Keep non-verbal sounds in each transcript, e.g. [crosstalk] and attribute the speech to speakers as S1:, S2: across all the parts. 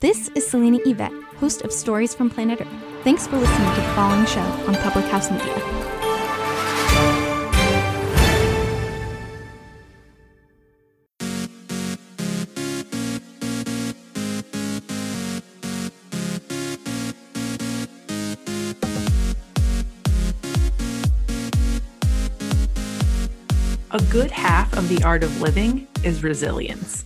S1: This is Selena Yvette, host of Stories from Planet Earth. Thanks for listening to the following show on Public House Media.
S2: A good half of the art of living is resilience.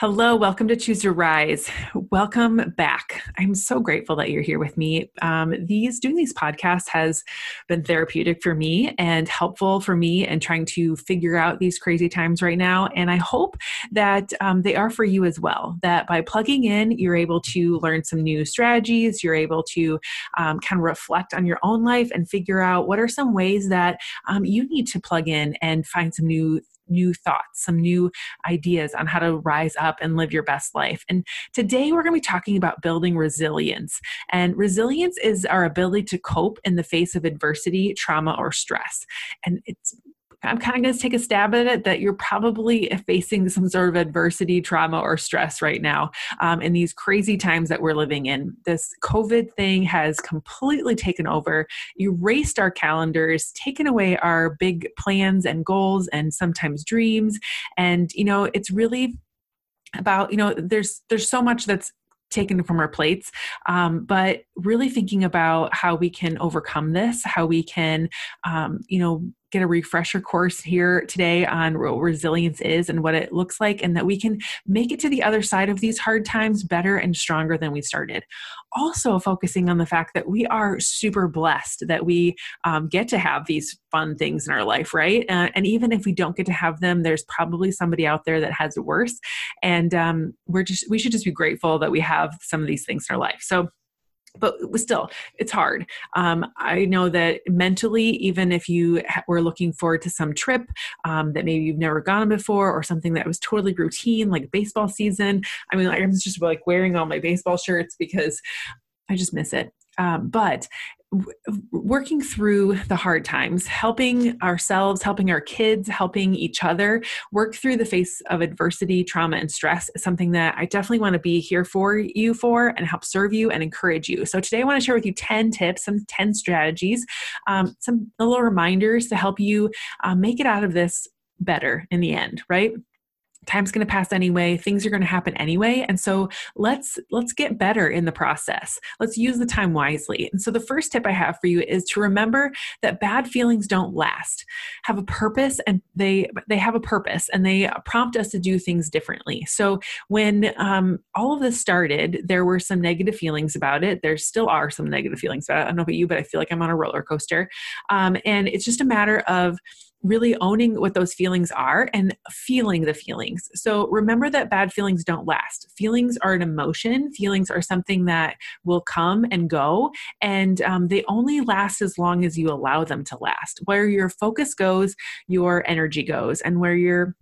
S2: Hello, welcome to Choose to Rise. Welcome back. I'm so grateful that you're here with me. Um, these doing these podcasts has been therapeutic for me and helpful for me in trying to figure out these crazy times right now. And I hope that um, they are for you as well. That by plugging in, you're able to learn some new strategies. You're able to um, kind of reflect on your own life and figure out what are some ways that um, you need to plug in and find some new new thoughts, some new ideas on how to rise up and live your best life. And today we're going to be talking about building resilience. And resilience is our ability to cope in the face of adversity, trauma, or stress. And it's I'm kind of going to take a stab at it that you're probably facing some sort of adversity, trauma, or stress right now um, in these crazy times that we're living in. This COVID thing has completely taken over, erased our calendars, taken away our big plans and goals and sometimes dreams. And, you know, it's really about you know there's there's so much that's taken from our plates um, but really thinking about how we can overcome this how we can um, you know get a refresher course here today on what resilience is and what it looks like, and that we can make it to the other side of these hard times better and stronger than we started. Also, focusing on the fact that we are super blessed that we um, get to have these fun things in our life, right? Uh, and even if we don't get to have them, there's probably somebody out there that has worse. And um, we're just, we should just be grateful that we have some of these things in our life. So, but still it's hard. Um, i know that mentally even if you were looking forward to some trip um, that maybe you've never gone before or something that was totally routine like baseball season i mean i'm just like wearing all my baseball shirts because i just miss it. Um, but working through the hard times, helping ourselves, helping our kids, helping each other work through the face of adversity, trauma, and stress is something that I definitely want to be here for you for and help serve you and encourage you. So today I want to share with you 10 tips, some 10 strategies, um, some little reminders to help you uh, make it out of this better in the end, right? Time's going to pass anyway things are going to happen anyway and so let's let's get better in the process. Let's use the time wisely. And so the first tip i have for you is to remember that bad feelings don't last. Have a purpose and they they have a purpose and they prompt us to do things differently. So when um, all of this started there were some negative feelings about it. There still are some negative feelings about it. I don't know about you but i feel like i'm on a roller coaster. Um, and it's just a matter of really owning what those feelings are and feeling the feelings. So remember that bad feelings don't last. Feelings are an emotion, feelings are something that will come and go, and um, they only last as long as you allow them to last. Where your focus goes, your energy goes, and where your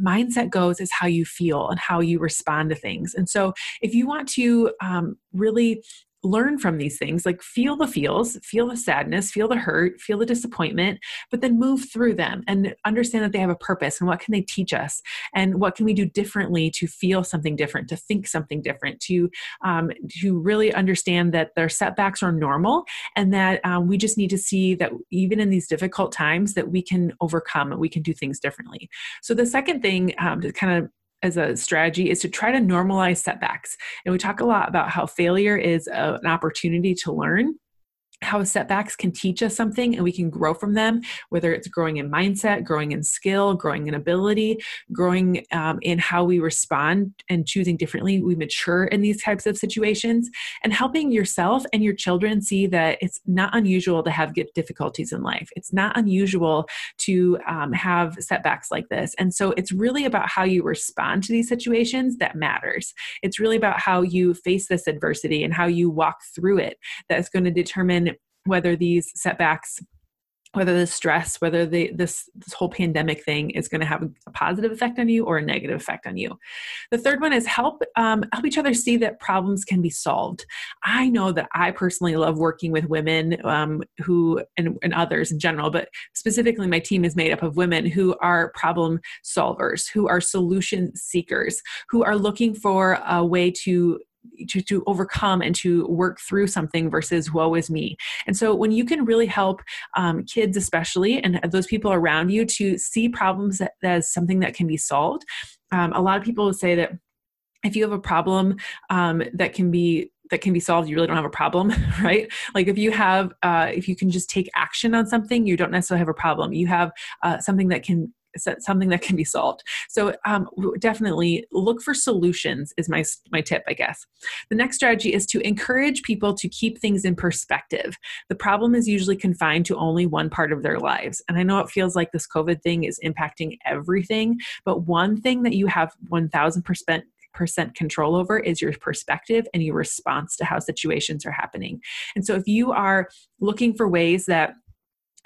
S2: mindset goes is how you feel and how you respond to things. And so, if you want to um, really learn from these things like feel the feels feel the sadness feel the hurt feel the disappointment but then move through them and understand that they have a purpose and what can they teach us and what can we do differently to feel something different to think something different to um, to really understand that their setbacks are normal and that um, we just need to see that even in these difficult times that we can overcome and we can do things differently. So the second thing um, to kind of as a strategy is to try to normalize setbacks. And we talk a lot about how failure is a, an opportunity to learn how setbacks can teach us something and we can grow from them, whether it's growing in mindset, growing in skill, growing in ability, growing um, in how we respond and choosing differently. We mature in these types of situations and helping yourself and your children see that it's not unusual to have difficulties in life. It's not unusual to um, have setbacks like this. And so it's really about how you respond to these situations that matters. It's really about how you face this adversity and how you walk through it that's going to determine whether these setbacks whether the stress whether the this this whole pandemic thing is going to have a positive effect on you or a negative effect on you. The third one is help um, help each other see that problems can be solved. I know that i personally love working with women um, who and, and others in general but specifically my team is made up of women who are problem solvers who are solution seekers who are looking for a way to to, to overcome and to work through something versus woe is me. And so when you can really help um, kids, especially, and those people around you to see problems as something that can be solved, um, a lot of people say that if you have a problem um, that can be that can be solved you really don't have a problem [laughs] right like if you have uh, if you can just take action on something you don't necessarily have a problem you have uh, something that can something that can be solved. So um, definitely look for solutions is my my tip, I guess. The next strategy is to encourage people to keep things in perspective. The problem is usually confined to only one part of their lives, and I know it feels like this COVID thing is impacting everything, but one thing that you have one thousand percent percent control over is your perspective and your response to how situations are happening. And so if you are looking for ways that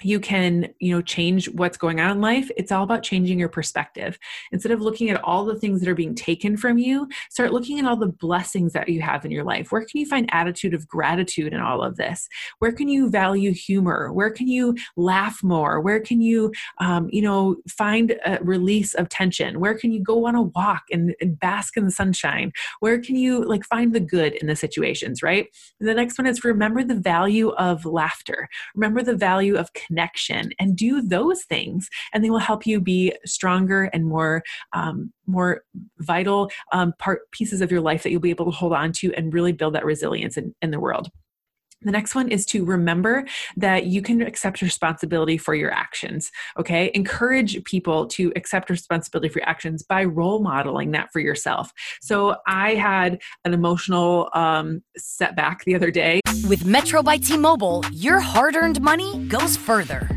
S2: you can you know change what's going on in life. It's all about changing your perspective. Instead of looking at all the things that are being taken from you start looking at all the blessings that you have in your life. Where can you find attitude of gratitude in all of this? Where can you value humor? Where can you laugh more? Where can you um, you know find a release of tension? Where can you go on a walk and, and bask in the sunshine? Where can you like find the good in the situations right? And the next one is remember the value of laughter. Remember the value of connection and do those things and they will help you be stronger and more um, more vital um, part pieces of your life that you'll be able to hold on to and really build that resilience in, in the world the next one is to remember that you can accept responsibility for your actions. Okay. Encourage people to accept responsibility for your actions by role modeling that for yourself. So I had an emotional um, setback the other day.
S3: With Metro by T Mobile, your hard earned money goes further.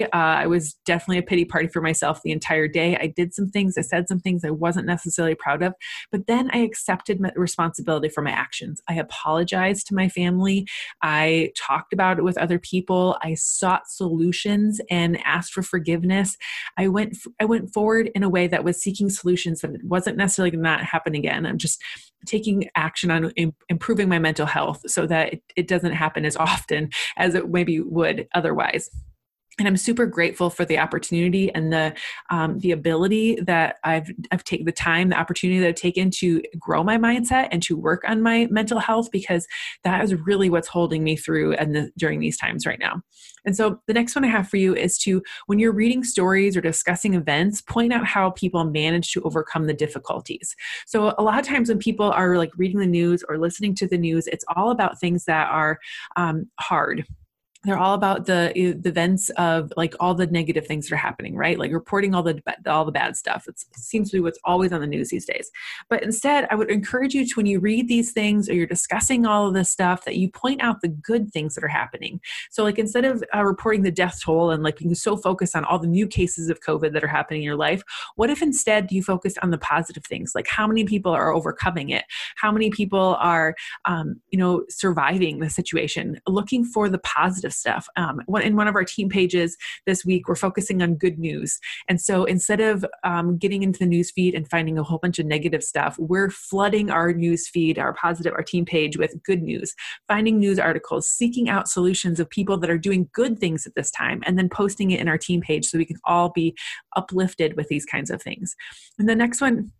S2: Uh, I was definitely a pity party for myself the entire day. I did some things, I said some things I wasn't necessarily proud of, but then I accepted my responsibility for my actions. I apologized to my family. I talked about it with other people. I sought solutions and asked for forgiveness. I went I went forward in a way that was seeking solutions that wasn't necessarily going to happen again. I'm just taking action on improving my mental health so that it doesn't happen as often as it maybe would otherwise and I'm super grateful for the opportunity and the um, the ability that I've I've taken the time, the opportunity that I've taken to grow my mindset and to work on my mental health because that is really what's holding me through and the, during these times right now. And so the next one I have for you is to when you're reading stories or discussing events, point out how people manage to overcome the difficulties. So a lot of times when people are like reading the news or listening to the news, it's all about things that are um, hard they're all about the the events of like all the negative things that are happening right? Like reporting all the all the bad stuff. It seems to be what's always on the news these days. But instead i would encourage you to when you read these things or you're discussing all of this stuff that you point out the good things that are happening. So like instead of uh, reporting the death toll and like being so focused on all the new cases of covid that are happening in your life what if instead you focused on the positive things? Like how many people are overcoming it? How many people are um, you know surviving the situation? Looking for the positive stuff. Um, in one of our team pages this week, we're focusing on good news. And so instead of um, getting into the news feed and finding a whole bunch of negative stuff, we're flooding our news feed, our positive, our team page with good news, finding news articles, seeking out solutions of people that are doing good things at this time, and then posting it in our team page so we can all be uplifted with these kinds of things. And the next one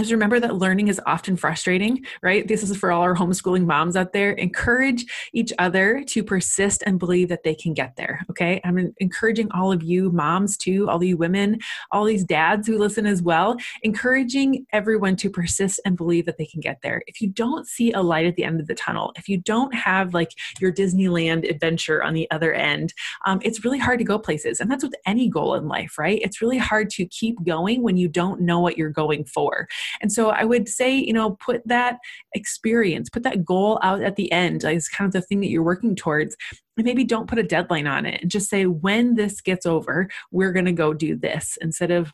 S2: is remember that learning is often frustrating, right? This is for all our homeschooling moms out there. Encourage each other to persist and believe that they can get there, okay? I'm encouraging all of you moms too, all you women, all these dads who listen as well, encouraging everyone to persist and believe that they can get there. If you don't see a light at the end of the tunnel, if you don't have like your Disneyland adventure on the other end, um, it's really hard to go places. And that's with any goal in life, right? It's really hard to keep going when you don't know what you're going for. And so I would say, you know, put that experience, put that goal out at the end like, as kind of the thing that you're working towards. And maybe don't put a deadline on it and just say, when this gets over, we're going to go do this instead of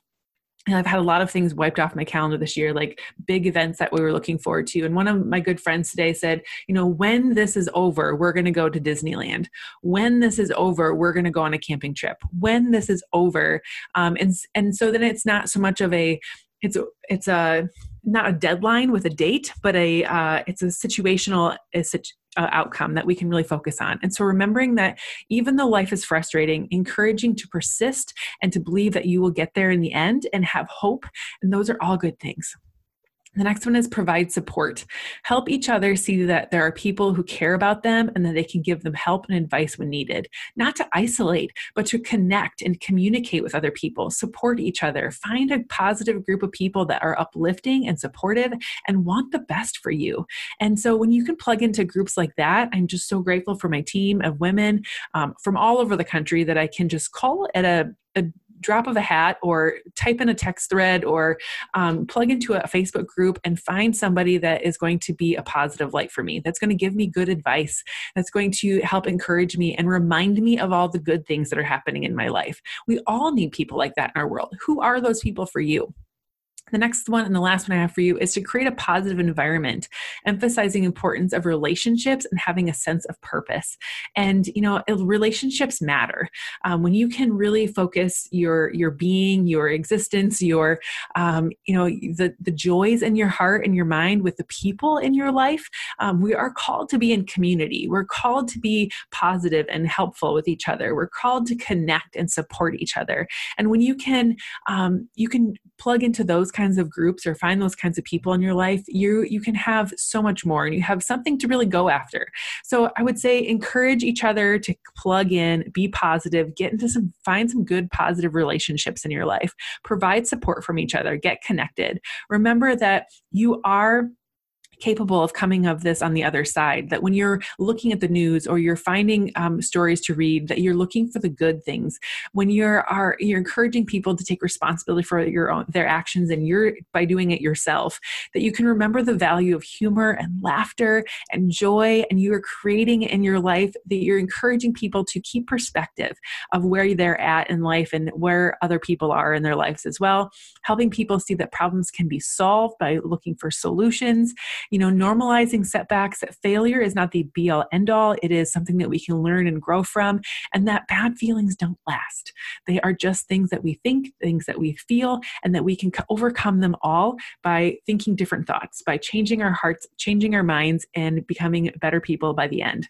S2: and I've had a lot of things wiped off my calendar this year, like big events that we were looking forward to. And one of my good friends today said, you know, when this is over, we're going to go to Disneyland. When this is over, we're going to go on a camping trip. When this is over, um, and and so then it's not so much of a it's it's a not a deadline with a date, but a uh, it's a situational a situ- uh, outcome that we can really focus on. And so remembering that even though life is frustrating, encouraging to persist and to believe that you will get there in the end and have hope, and those are all good things. The next one is provide support. Help each other see that there are people who care about them and that they can give them help and advice when needed. Not to isolate, but to connect and communicate with other people, support each other, find a positive group of people that are uplifting and supportive and want the best for you. And so when you can plug into groups like that, I'm just so grateful for my team of women um, from all over the country that I can just call at a, a drop of a hat or type in a text thread or um, plug into a Facebook group and find somebody that is going to be a positive light for me, that's going to give me good advice, that's going to help encourage me and remind me of all the good things that are happening in my life. We all need people like that in our world. Who are those people for you? The next one and the last one I have for you is to create a positive environment, emphasizing importance of relationships and having a sense of purpose. And you know, relationships matter. Um, when you can really focus your your being, your existence, your um, you know the the joys in your heart and your mind with the people in your life. Um, we are called to be in community. We're called to be positive and helpful with each other. We're called to connect and support each other. And when you can um, you can plug into those kinds of groups or find those kinds of people in your life, you you can have so much more and you have something to really go after. So I would say encourage each other to plug in, be positive, get into some find some good positive relationships in your life. Provide support from each other, get connected. Remember that you are capable of coming of this on the other side that when you're looking at the news or you're finding um, stories to read that you're looking for the good things. When you're are you're encouraging people to take responsibility for your own their actions and you're by doing it yourself that you can remember the value of humor and laughter and joy and you are creating in your life that you're encouraging people to keep perspective of where they're at in life and where other people are in their lives as well. Helping people see that problems can be solved by looking for solutions you know, normalizing setbacks, that failure is not the be all end all. It is something that we can learn and grow from, and that bad feelings don't last. They are just things that we think, things that we feel, and that we can overcome them all by thinking different thoughts, by changing our hearts, changing our minds, and becoming better people by the end.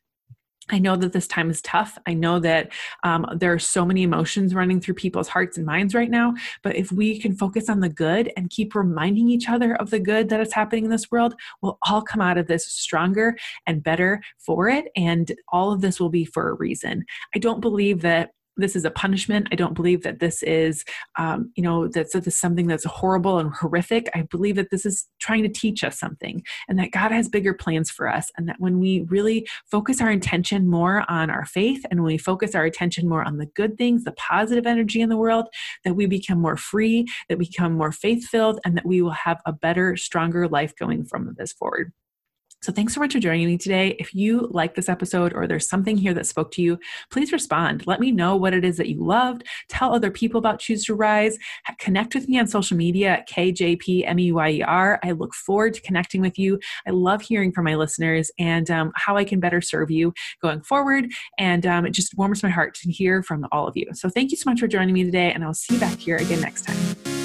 S2: I know that this time is tough. I know that um, there are so many emotions running through people's hearts and minds right now. But if we can focus on the good and keep reminding each other of the good that is happening in this world, we'll all come out of this stronger and better for it. And all of this will be for a reason. I don't believe that this is a punishment. I don't believe that this is, um, you know, that this is something that's horrible and horrific. I believe that this is trying to teach us something and that God has bigger plans for us. And that when we really focus our intention more on our faith and when we focus our attention more on the good things, the positive energy in the world, that we become more free, that we become more faith filled, and that we will have a better, stronger life going from this forward. So thanks so much for joining me today. If you like this episode or there's something here that spoke to you, please respond. Let me know what it is that you loved. Tell other people about Choose to Rise. Connect with me on social media at KJPMEYER. I look forward to connecting with you. I love hearing from my listeners and um, how I can better serve you going forward. And um, it just warms my heart to hear from all of you. So thank you so much for joining me today, and I'll see you back here again next time.